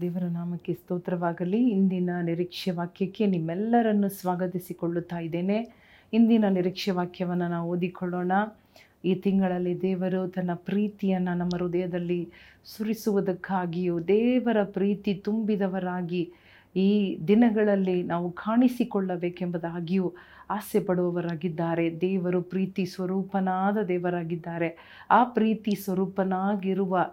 ದೇವರ ನಾಮಕ್ಕೆ ಸ್ತೋತ್ರವಾಗಲಿ. ಇಂದಿನ ನಿರೀಕ್ಷೆ ವಾಕ್ಯಕ್ಕೆ ನಿಮ್ಮೆಲ್ಲರನ್ನು ಸ್ವಾಗತಿಸಿಕೊಳ್ಳುತ್ತಾ ಇದ್ದೇನೆ. ಇಂದಿನ ನಿರೀಕ್ಷೆ ವಾಕ್ಯವನ್ನು ನಾವು ಓದಿಕೊಳ್ಳೋಣ. ಈ ತಿಂಗಳಲ್ಲಿ ದೇವರು ತನ್ನ ಪ್ರೀತಿಯನ್ನು ನಮ್ಮ ಹೃದಯದಲ್ಲಿ ಸುರಿಸುವುದಕ್ಕಾಗಿಯೂ, ದೇವರ ಪ್ರೀತಿ ತುಂಬಿದವರಾಗಿ ಈ ದಿನಗಳಲ್ಲಿ ನಾವು ಕಾಣಿಸಿಕೊಳ್ಳಬೇಕೆಂಬುದಾಗಿಯೂ ಆಸೆ ಪಡುವವರಾಗಿದ್ದಾರೆ. ದೇವರು ಪ್ರೀತಿ ಸ್ವರೂಪನಾದ ದೇವರಾಗಿದ್ದಾರೆ. ಆ ಪ್ರೀತಿ ಸ್ವರೂಪನಾಗಿರುವ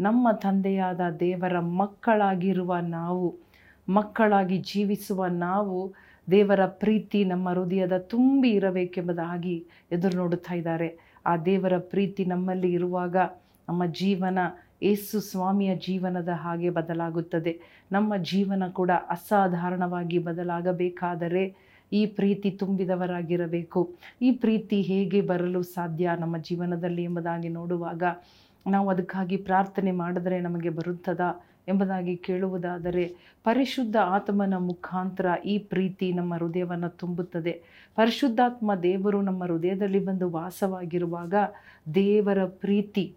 ನಮ್ಮ ತಂದೆಯಾದ ದೇವರ ಮಕ್ಕಳಾಗಿರುವ ನಾವು, ಮಕ್ಕಳಾಗಿ ಜೀವಿಸುವ ನಾವು, ದೇವರ ಪ್ರೀತಿ ನಮ್ಮ ಹೃದಯದ ತುಂಬಿ ಇರಬೇಕೆಂಬುದಾಗಿ ಎದುರು ನೋಡುತ್ತಾ ಇದ್ದಾರೆ. ಆ ದೇವರ ಪ್ರೀತಿ ನಮ್ಮಲ್ಲಿ ಇರುವಾಗ ನಮ್ಮ ಜೀವನ ಏಸು ಸ್ವಾಮಿಯ ಜೀವನದ ಹಾಗೆ ಬದಲಾಗುತ್ತದೆ. ನಮ್ಮ ಜೀವನ ಕೂಡ ಅಸಾಧಾರಣವಾಗಿ ಬದಲಾಗಬೇಕಾದರೆ ಈ ಪ್ರೀತಿ ತುಂಬಿದವರಾಗಿರಬೇಕು. ಈ ಪ್ರೀತಿ ಹೇಗೆ ಬರಲು ಸಾಧ್ಯ ನಮ್ಮ ಜೀವನದಲ್ಲಿ ಎಂಬುದಾಗಿ ನೋಡುವಾಗ ನಾವು ಅದಕ್ಕಾಗಿ ಪ್ರಾರ್ಥನೆ ಮಾಡಿದರೆ ನಮಗೆ ಬರುತ್ತದಾ ಎಂಬುದಾಗಿ ಕೇಳುವುದಾದರೆ ಪರಿಶುದ್ಧ ಆತ್ಮನ ಮುಖಾಂತರ ಈ ಪ್ರೀತಿ ನಮ್ಮ ಹೃದಯವನ್ನು ತುಂಬುತ್ತದೆ. ಪರಿಶುದ್ಧಾತ್ಮ ದೇವರು ನಮ್ಮ ಹೃದಯದಲ್ಲಿ ಬಂದು ವಾಸವಾಗಿರುವಾಗ ದೇವರ ಪ್ರೀತಿ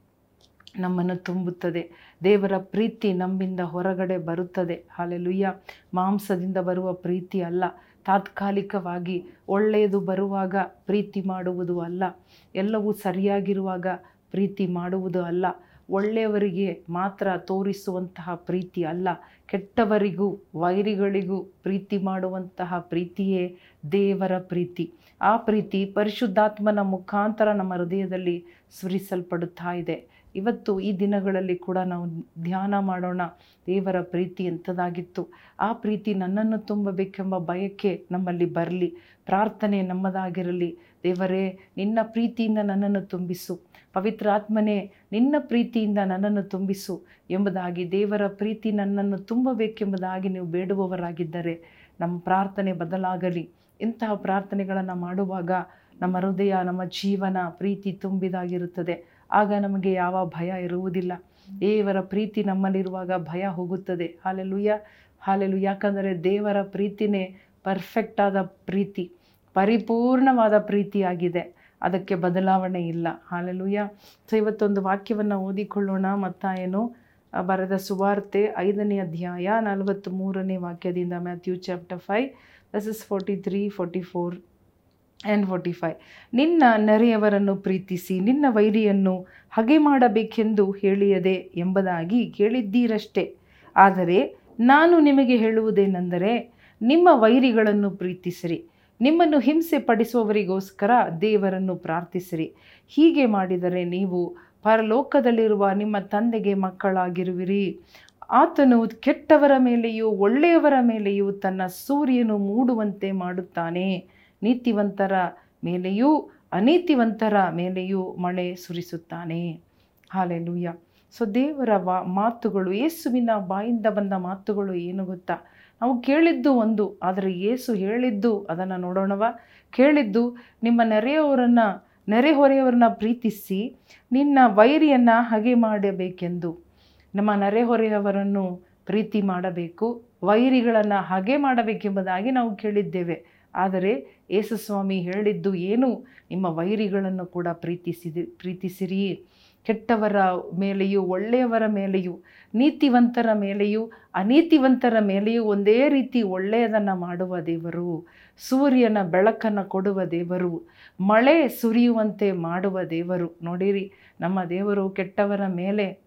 ನಮ್ಮನ್ನು ತುಂಬುತ್ತದೆ. ದೇವರ ಪ್ರೀತಿ ನಮ್ಮಿಂದ ಹೊರಗಡೆ ಬರುತ್ತದೆ. ಹಾಲೆಲುಯ್ಯ. ಮಾಂಸದಿಂದ ಬರುವ ಪ್ರೀತಿ ಅಲ್ಲ. ತಾತ್ಕಾಲಿಕವಾಗಿ ಒಳ್ಳೆಯದು ಬರುವಾಗ ಪ್ರೀತಿ ಮಾಡುವುದು ಅಲ್ಲ. ಎಲ್ಲವೂ ಸರಿಯಾಗಿರುವಾಗ ಪ್ರೀತಿ ಮಾಡುವುದು ಅಲ್ಲ. ಒಳ್ಳೆಯವರಿಗೆ ಮಾತ್ರ ತೋರಿಸುವಂತಹ ಪ್ರೀತಿ ಅಲ್ಲ. ಕೆಟ್ಟವರಿಗೂ, ವೈರಿಗಳಿಗೂ ಪ್ರೀತಿ ಮಾಡುವಂತಹ ಪ್ರೀತಿಯೇ ದೇವರ ಪ್ರೀತಿ. ಆ ಪ್ರೀತಿ ಪರಿಶುದ್ಧಾತ್ಮನ ಮುಖಾಂತರ ನಮ್ಮ ಹೃದಯದಲ್ಲಿ ಸುರಿಸಲ್ಪಡುತ್ತಾ ಇದೆ. ಇವತ್ತು ಈ ದಿನಗಳಲ್ಲಿ ಕೂಡ ನಾವು ಧ್ಯಾನ ಮಾಡೋಣ. ದೇವರ ಪ್ರೀತಿ ಎಂಥದಾಗಿತ್ತು ಆ ಪ್ರೀತಿ ನನ್ನನ್ನು ತುಂಬಬೇಕೆಂಬ ಬಯಕೆ ನಮ್ಮಲ್ಲಿ ಬರಲಿ. ಪ್ರಾರ್ಥನೆ ನಮ್ಮದಾಗಿರಲಿ. ದೇವರೇ, ನಿನ್ನ ಪ್ರೀತಿಯಿಂದ ನನ್ನನ್ನು ತುಂಬಿಸು. ಪವಿತ್ರ ಆತ್ಮನೇ, ನಿನ್ನ ಪ್ರೀತಿಯಿಂದ ನನ್ನನ್ನು ತುಂಬಿಸು ಎಂಬುದಾಗಿ ದೇವರ ಪ್ರೀತಿ ನನ್ನನ್ನು ತುಂಬಬೇಕೆಂಬುದಾಗಿ ನೀವು ಬೇಡುವವರಾಗಿದ್ದರೆ ನಮ್ಮ ಪ್ರಾರ್ಥನೆ ಬದಲಾಗಲಿ. ಇಂತಹ ಪ್ರಾರ್ಥನೆಗಳನ್ನು ಮಾಡುವಾಗ ನಮ್ಮ ಹೃದಯ, ನಮ್ಮ ಜೀವನ ಪ್ರೀತಿ ತುಂಬಿದಾಗಿರುತ್ತದೆ. ಆಗ ನಮಗೆ ಯಾವ ಭಯ ಇರುವುದಿಲ್ಲ. ದೇವರ ಪ್ರೀತಿ ನಮ್ಮಲ್ಲಿರುವಾಗ ಭಯ ಹೋಗುತ್ತದೆ. ಹಾಲೆಲುಯ್ಯ ಹಾಲೆಲು ಯಾಕಂದರೆ ದೇವರ ಪ್ರೀತಿನೇ ಪರ್ಫೆಕ್ಟಾದ ಪ್ರೀತಿ, ಪರಿಪೂರ್ಣವಾದ ಪ್ರೀತಿಯಾಗಿದೆ. ಅದಕ್ಕೆ ಬದಲಾವಣೆ ಇಲ್ಲ. ಹಾಲೆಲುಯ್ಯ ಸೊ, ಇವತ್ತೊಂದು ವಾಕ್ಯವನ್ನು ಓದಿಕೊಳ್ಳೋಣ. ಮತ್ತಾಯನು ಬರೆದ ಸುವಾರ್ತೆ ಐದನೇ ಅಧ್ಯಾಯ ನಲವತ್ತ್ ಮೂರನೇ ವಾಕ್ಯದಿಂದ Matthew chapter five. This is forty three forty four and forty five ನಿನ್ನ ನೆರೆಯವರನ್ನು ಪ್ರೀತಿಸಿ, ನಿನ್ನ ವೈರಿಯನ್ನು ಹಗೆ ಮಾಡಬೇಕೆಂದು ಹೇಳಿಯದೆ ಎಂಬುದಾಗಿ ಕೇಳಿದ್ದೀರಷ್ಟೇ. ಆದರೆ ನಾನು ನಿಮಗೆ ಹೇಳುವುದೇನೆಂದರೆ, ನಿಮ್ಮ ವೈರಿಗಳನ್ನು ಪ್ರೀತಿಸಿರಿ. ನಿಮ್ಮನ್ನು ಹಿಂಸೆ ಪಡಿಸುವವರಿಗೋಸ್ಕರ ದೇವರನ್ನು ಪ್ರಾರ್ಥಿಸಿರಿ. ಹೀಗೆ ಮಾಡಿದರೆ ನೀವು ಪರಲೋಕದಲ್ಲಿರುವ ನಿಮ್ಮ ತಂದೆಗೆ ಮಕ್ಕಳಾಗಿರುವಿರಿ. ಆತನು ಕೆಟ್ಟವರ ಮೇಲೆಯೂ ಒಳ್ಳೆಯವರ ಮೇಲೆಯೂ ತನ್ನ ಸೂರ್ಯನು ಮೂಡುವಂತೆ ಮಾಡುತ್ತಾನೆ. ನೀತಿವಂತರ ಮೇಲೆಯೂ ಅನೀತಿವಂತರ ಮೇಲೆಯೂ ಮಳೆ ಸುರಿಸುತ್ತಾನೆ. ಹಾಲೆಲೂಯ್ಯ ಸೊ ದೇವರ ವಾ ಮಾತುಗಳು, ಯೇಸುವಿನ ಬಾಯಿಂದ ಬಂದ ಮಾತುಗಳು ಏನು ಗೊತ್ತಾ? ನಾವು ಕೇಳಿದ್ದು ಒಂದು, ಆದರೆ ಯೇಸು ಹೇಳಿದ್ದು ಅದನ್ನು ನೋಡೋಣವ. ಕೇಳಿದ್ದು, ನಿಮ್ಮ ನೆರೆಯವರನ್ನು ನೆರೆಹೊರೆಯವರನ್ನ ಪ್ರೀತಿಸಿ ನಿನ್ನ ವೈರಿಯನ್ನು ಹಗೆ ಮಾಡಬೇಕೆಂದು. ನಮ್ಮ ನೆರೆಹೊರೆಯವರನ್ನು ಪ್ರೀತಿ ಮಾಡಬೇಕು, ವೈರಿಗಳನ್ನು ಹಗೆ ಮಾಡಬೇಕೆಂಬುದಾಗಿ ನಾವು ಕೇಳಿದ್ದೇವೆ. ಆದರೆ ಯೇಸುಸ್ವಾಮಿ ಹೇಳಿದ್ದು ಏನು? ನಿಮ್ಮ ವೈರಿಗಳನ್ನು ಕೂಡ ಪ್ರೀತಿಸಿದಿ, ಪ್ರೀತಿಸಿರಿ. ಕೆಟ್ಟವರ ಮೇಲೆಯೂ, ಒಳ್ಳೆಯವರ ಮೇಲೆಯೂ, ನೀತಿವಂತರ ಮೇಲೆಯೂ, ಅನೀತಿವಂತರ ಮೇಲೆಯೂ ಒಂದೇ ರೀತಿ ಒಳ್ಳೆಯದನ್ನು ಮಾಡುವ ದೇವರು, ಸೂರ್ಯನ ಬೆಳಕನ್ನು ಕೊಡುವ ದೇವರು, ಮಳೆ ಸುರಿಯುವಂತೆ ಮಾಡುವ ದೇವರು. ನೋಡಿರಿ, ನಮ್ಮ ದೇವರು ಕೆಟ್ಟವರ ಮೇಲೆ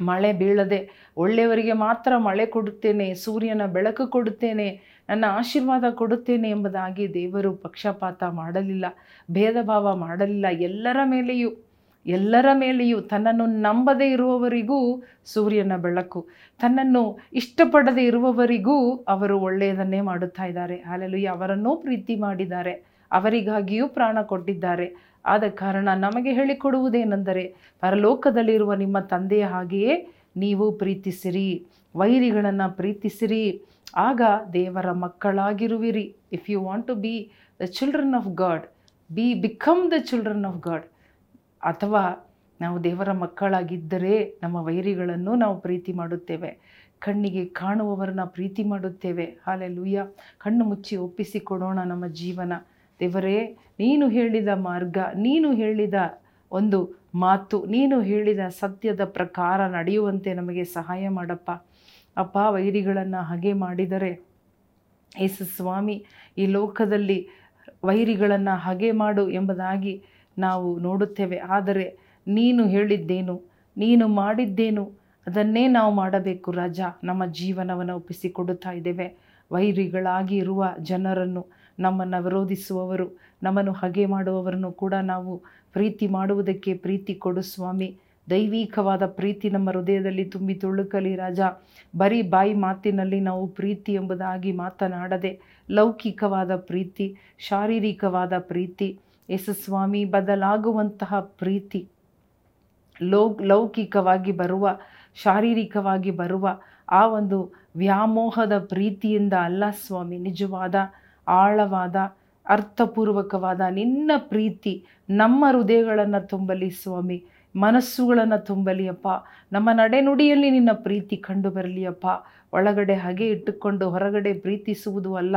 ಮಳೆ ಬೀಳದೆ, ಒಳ್ಳೆಯವರಿಗೆ ಮಾತ್ರ ಮಳೆ ಕೊಡುತ್ತೇನೆ, ಸೂರ್ಯನ ಬೆಳಕು ಕೊಡುತ್ತೇನೆ ನನ್ನ ಆಶೀರ್ವಾದ ಕೊಡುತ್ತೇನೆ ಎಂಬುದಾಗಿ ದೇವರು ಪಕ್ಷಪಾತ ಮಾಡಲಿಲ್ಲ ಭೇದ ಭಾವ ಮಾಡಲಿಲ್ಲ. ಎಲ್ಲರ ಮೇಲೆಯೂ ಎಲ್ಲರ ಮೇಲೆಯೂ ತನ್ನನ್ನು ನಂಬದೇ ಇರುವವರಿಗೂ ಸೂರ್ಯನ ಬೆಳಕು, ತನ್ನನ್ನು ಇಷ್ಟಪಡದೇ ಇರುವವರಿಗೂ ಅವರು ಒಳ್ಳೆಯದನ್ನೇ ಮಾಡುತ್ತಾ ಇದ್ದಾರೆ. ಹಾಲೆಲು ಅವರನ್ನೂ ಪ್ರೀತಿ ಮಾಡಿದ್ದಾರೆ. ಅವರಿಗಾಗಿಯೂ ಪ್ರಾಣ ಕೊಟ್ಟಿದ್ದಾರೆ. ಆದ ಕಾರಣ ನಮಗೆ ಹೇಳಿಕೊಡುವುದೇನೆಂದರೆ, ಪರಲೋಕದಲ್ಲಿರುವ ನಿಮ್ಮ ತಂದೆಯ ಹಾಗೆಯೇ ನೀವು ಪ್ರೀತಿಸಿರಿ, ವೈರಿಗಳನ್ನು ಪ್ರೀತಿಸಿರಿ, ಆಗ ದೇವರ ಮಕ್ಕಳಾಗಿರುವಿರಿ. If you want to be the children of God be become the children of God ಅಥವಾ ನಾವು ದೇವರ ಮಕ್ಕಳಾಗಿದ್ದರೆ ನಮ್ಮ ವೈರಿಗಳನ್ನು ನಾವು ಪ್ರೀತಿ ಮಾಡುತ್ತೇವೆ. ಕಣ್ಣಿಗೆ ಕಾಣುವವರನ್ನ ಪ್ರೀತಿ ಮಾಡುತ್ತೇವೆ. ಹಾಲೆ ಲೂಯ್ಯ ಕಣ್ಣು ಮುಚ್ಚಿ ಒಪ್ಪಿಸಿಕೊಡೋಣ ನಮ್ಮ ಜೀವನ. ದೇವರೇ, ನೀನು ಹೇಳಿದ ಮಾರ್ಗ, ನೀನು ಹೇಳಿದ ಒಂದು ಮಾತು, ನೀನು ಹೇಳಿದ ಸತ್ಯದ ಪ್ರಕಾರ ನಡೆಯುವಂತೆ ನಮಗೆ ಸಹಾಯ ಮಾಡಪ್ಪ. ಅಪ್ಪ, ವೈರಿಗಳನ್ನು ಹಾಗೆ ಮಾಡಿದರೆ ಯೇಸು ಸ್ವಾಮಿ ಈ ಲೋಕದಲ್ಲಿ ವೈರಿಗಳನ್ನು ಹಾಗೆ ಮಾಡು ಎಂಬುದಾಗಿ ನಾವು ನೋಡುತ್ತೇವೆ. ಆದರೆ ನೀನು ಹೇಳಿದ್ದೇನು, ನೀನು ಮಾಡಿದ್ದೇನು, ಅದನ್ನೇ ನಾವು ಮಾಡಬೇಕು ರಾಜ. ನಮ್ಮ ಜೀವನವನ್ನು ಒಪ್ಪಿಸಿಕೊಡುತ್ತಾ ಇದ್ದೇವೆ. ವೈರಿಗಳಾಗಿ ಇರುವ ಜನರನ್ನು ನಮ್ಮನ್ನು ವಿರೋಧಿಸುವವರು, ನಮ್ಮನ್ನು ಹಗೆ ಮಾಡುವವರನ್ನು ಕೂಡ ನಾವು ಪ್ರೀತಿ ಮಾಡುವುದಕ್ಕೆ ಪ್ರೀತಿ ಕೊಡು ಸ್ವಾಮಿ. ದೈವಿಕವಾದ ಪ್ರೀತಿ ನಮ್ಮ ಹೃದಯದಲ್ಲಿ ತುಂಬಿ ತುಳುಕಲಿ ರಾಜ. ಬರೀ ಬಾಯಿ ಮಾತಿನಲ್ಲಿ ನಾವು ಪ್ರೀತಿ ಎಂಬುದಾಗಿ ಮಾತನಾಡದೆ ಲೌಕಿಕವಾದ ಪ್ರೀತಿ, ಶಾರೀರಿಕವಾದ ಪ್ರೀತಿ ಯೇಸುಸ್ವಾಮಿ ಬದಲಾಗುವಂತಹ ಪ್ರೀತಿ ಲೌ ಲೌಕಿಕವಾಗಿ ಬರುವ, ಶಾರೀರಿಕವಾಗಿ ಬರುವ ಆ ಒಂದು ವ್ಯಾಮೋಹದ ಪ್ರೀತಿಯಿಂದ ಅಲ್ಲ ಸ್ವಾಮಿ, ನಿಜವಾದ, ಆಳವಾದ ಅರ್ಥಪೂರ್ವಕವಾದ ನಿನ್ನ ಪ್ರೀತಿ ನಮ್ಮ ಹೃದಯಗಳನ್ನು ತುಂಬಲಿ ಸ್ವಾಮಿ, ಮನಸ್ಸುಗಳನ್ನು ತುಂಬಲಿ ಅಪ್ಪ. ನಮ್ಮ ನಡೆನುಡಿಯಲ್ಲಿ ನಿನ್ನ ಪ್ರೀತಿ ಕಂಡು ಬರಲಿ ಅಪ್ಪ. ಒಳಗಡೆ ಹಾಗೆ ಇಟ್ಟುಕೊಂಡು ಹೊರಗಡೆ ಪ್ರೀತಿಸುವುದು ಅಲ್ಲ.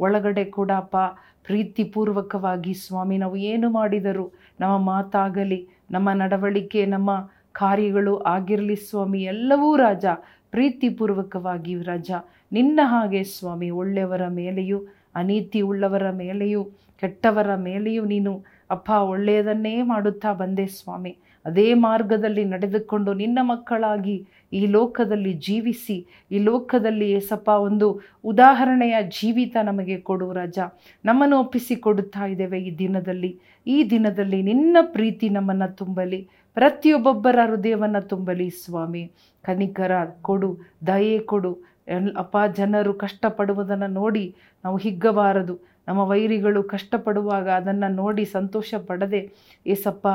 ಒಳಗಡೆ ಕೂಡ ಅಪ್ಪ, ಪ್ರೀತಿಪೂರ್ವಕವಾಗಿ ಸ್ವಾಮಿ, ನಾವು ಏನು ಮಾಡಿದರೂ ನಮ್ಮ ಮಾತಾಗಲಿ, ನಮ್ಮ ನಡವಳಿಕೆ, ನಮ್ಮ ಕಾರ್ಯಗಳು ಆಗಿರಲಿ ಸ್ವಾಮಿ. ಎಲ್ಲವೂ ರಾಜ, ಪ್ರೀತಿಪೂರ್ವಕವಾಗಿ ರಾಜ. ನಿನ್ನ ಹಾಗೆ ಸ್ವಾಮಿ, ಒಳ್ಳೆಯವರ ಮೇಲೆಯೂ ಅನೀತಿ ಉಳ್ಳವರ ಮೇಲೆಯೂ, ಕೆಟ್ಟವರ ಮೇಲೆಯೂ ನೀನು, ಅಪ್ಪ, ಒಳ್ಳೆಯದನ್ನೇ ಮಾಡುತ್ತಾ ಬಂದೆ ಸ್ವಾಮಿ. ಅದೇ ಮಾರ್ಗದಲ್ಲಿ ನಡೆದುಕೊಂಡು ನಿನ್ನ ಮಕ್ಕಳಾಗಿ ಈ ಲೋಕದಲ್ಲಿ ಜೀವಿಸಿ, ಈ ಲೋಕದಲ್ಲಿ ಏಸಪ್ಪ ಒಂದು ಉದಾಹರಣೆಯ ಜೀವಿತ ನಮಗೆ ಕೊಡು ರಜ. ನಮ್ಮನ್ನು ಒಪ್ಪಿಸಿಕೊಡುತ್ತಾ ಇದ್ದೇವೆ ಈ ದಿನದಲ್ಲಿ. ಈ ದಿನದಲ್ಲಿ ನಿನ್ನ ಪ್ರೀತಿ ನಮ್ಮನ್ನು ತುಂಬಲಿ, ಪ್ರತಿಯೊಬ್ಬೊಬ್ಬರ ಹೃದಯವನ್ನು ತುಂಬಲಿ ಸ್ವಾಮಿ. ಕನಿಕರ ಕೊಡು, ದಯೆ ಕೊಡು. ಅಪ್ಪ ಜನರು ಕಷ್ಟಪಡುವುದನ್ನು ನೋಡಿ ನಾವು ಹಿಗ್ಗಬಾರದು. ನಮ್ಮ ವೈರಿಗಳು ಕಷ್ಟಪಡುವಾಗ ಅದನ್ನು ನೋಡಿ ಸಂತೋಷ ಪಡದೆ, ಏಸಪ್ಪ,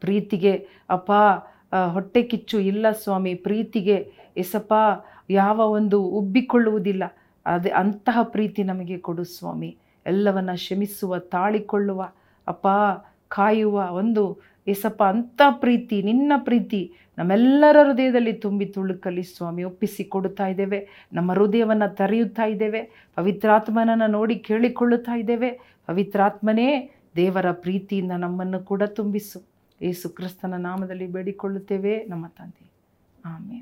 ಪ್ರೀತಿಗೆ ಅಪ್ಪ ಹೊಟ್ಟೆ ಕಿಚ್ಚು ಇಲ್ಲ ಸ್ವಾಮಿ, ಪ್ರೀತಿಗೆ ಏಸಪ್ಪ, ಯಾವ ಒಂದು ಉಬ್ಬಿಕೊಳ್ಳುವುದಿಲ್ಲ. ಅದೇ ಅಂತಹ ಪ್ರೀತಿ ನಮಗೆ ಕೊಡು ಸ್ವಾಮಿ. ಎಲ್ಲವನ್ನು ಕ್ಷಮಿಸುವ, ತಾಳಿಕೊಳ್ಳುವ ಅಪ್ಪ ಕಾಯುವ ಒಂದು ಎಸಪ್ಪ ಅಂಥ ಪ್ರೀತಿ, ನಿನ್ನ ಪ್ರೀತಿ ನಮ್ಮೆಲ್ಲರ ಹೃದಯದಲ್ಲಿ ತುಂಬಿ ತುಳುಕಲಿ ಸ್ವಾಮಿ, ಒಪ್ಪಿಸಿ ಕೊಡುತ್ತಾ ಇದ್ದೇವೆ. ನಮ್ಮ ಹೃದಯವನ್ನು ತರೆಯುತ್ತಾ ಇದ್ದೇವೆ. ಪವಿತ್ರಾತ್ಮನನ್ನು ನೋಡಿ ಕೇಳಿಕೊಳ್ಳುತ್ತಾ ಇದ್ದೇವೆ. ಪವಿತ್ರಾತ್ಮನೇ ದೇವರ ಪ್ರೀತಿಯಿಂದ ನಮ್ಮನ್ನು ಕೂಡ ತುಂಬಿಸು. ಏಸು ಕ್ರಿಸ್ತನ ನಾಮದಲ್ಲಿ ಬೇಡಿಕೊಳ್ಳುತ್ತೇವೆ. ನಮ್ಮ ತಂದೆ. ಆಮೇಲೆ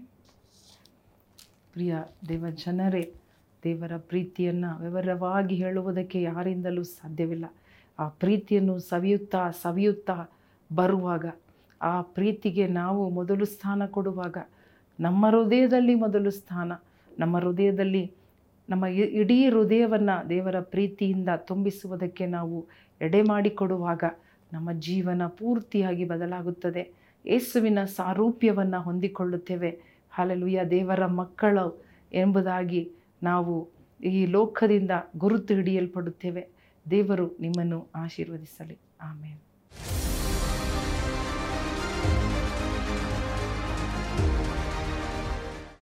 ಪ್ರಿಯ ದೇವ ಜನರೇ, ದೇವರ ಪ್ರೀತಿಯನ್ನು ವಿವರವಾಗಿ ಹೇಳುವುದಕ್ಕೆ ಯಾರಿಂದಲೂ ಸಾಧ್ಯವಿಲ್ಲ. ಆ ಪ್ರೀತಿಯನ್ನು ಸವಿಯುತ್ತಾ ಸವಿಯುತ್ತಾ ಬರುವಾಗ, ಆ ಪ್ರೀತಿಗೆ ನಾವು ಮೊದಲು ಸ್ಥಾನ ಕೊಡುವಾಗ, ನಮ್ಮ ಹೃದಯದಲ್ಲಿ ಮೊದಲು ಸ್ಥಾನ, ನಮ್ಮ ಹೃದಯದಲ್ಲಿ, ನಮ್ಮ ಇಡೀ ಹೃದಯವನ್ನು ದೇವರ ಪ್ರೀತಿಯಿಂದ ತುಂಬಿಸುವುದಕ್ಕೆ ನಾವು ಎಡೆ ಮಾಡಿಕೊಡುವಾಗ ನಮ್ಮ ಜೀವನ ಪೂರ್ತಿಯಾಗಿ ಬದಲಾಗುತ್ತದೆ. ಯೇಸುವಿನ ಸಾರೂಪ್ಯವನ್ನು ಹೊಂದಿಕೊಳ್ಳುತ್ತೇವೆ. ಹಾಲೆಲುಯ್ಯ ದೇವರ ಮಕ್ಕಳು ಎಂಬುದಾಗಿ ನಾವು ಈ ಲೋಕದಿಂದ ಗುರುತು ಹಿಡಿಯಲ್ಪಡುತ್ತೇವೆ. ದೇವರು ನಿಮ್ಮನ್ನು ಆಶೀರ್ವದಿಸಲಿ. ಆಮೇಲೆ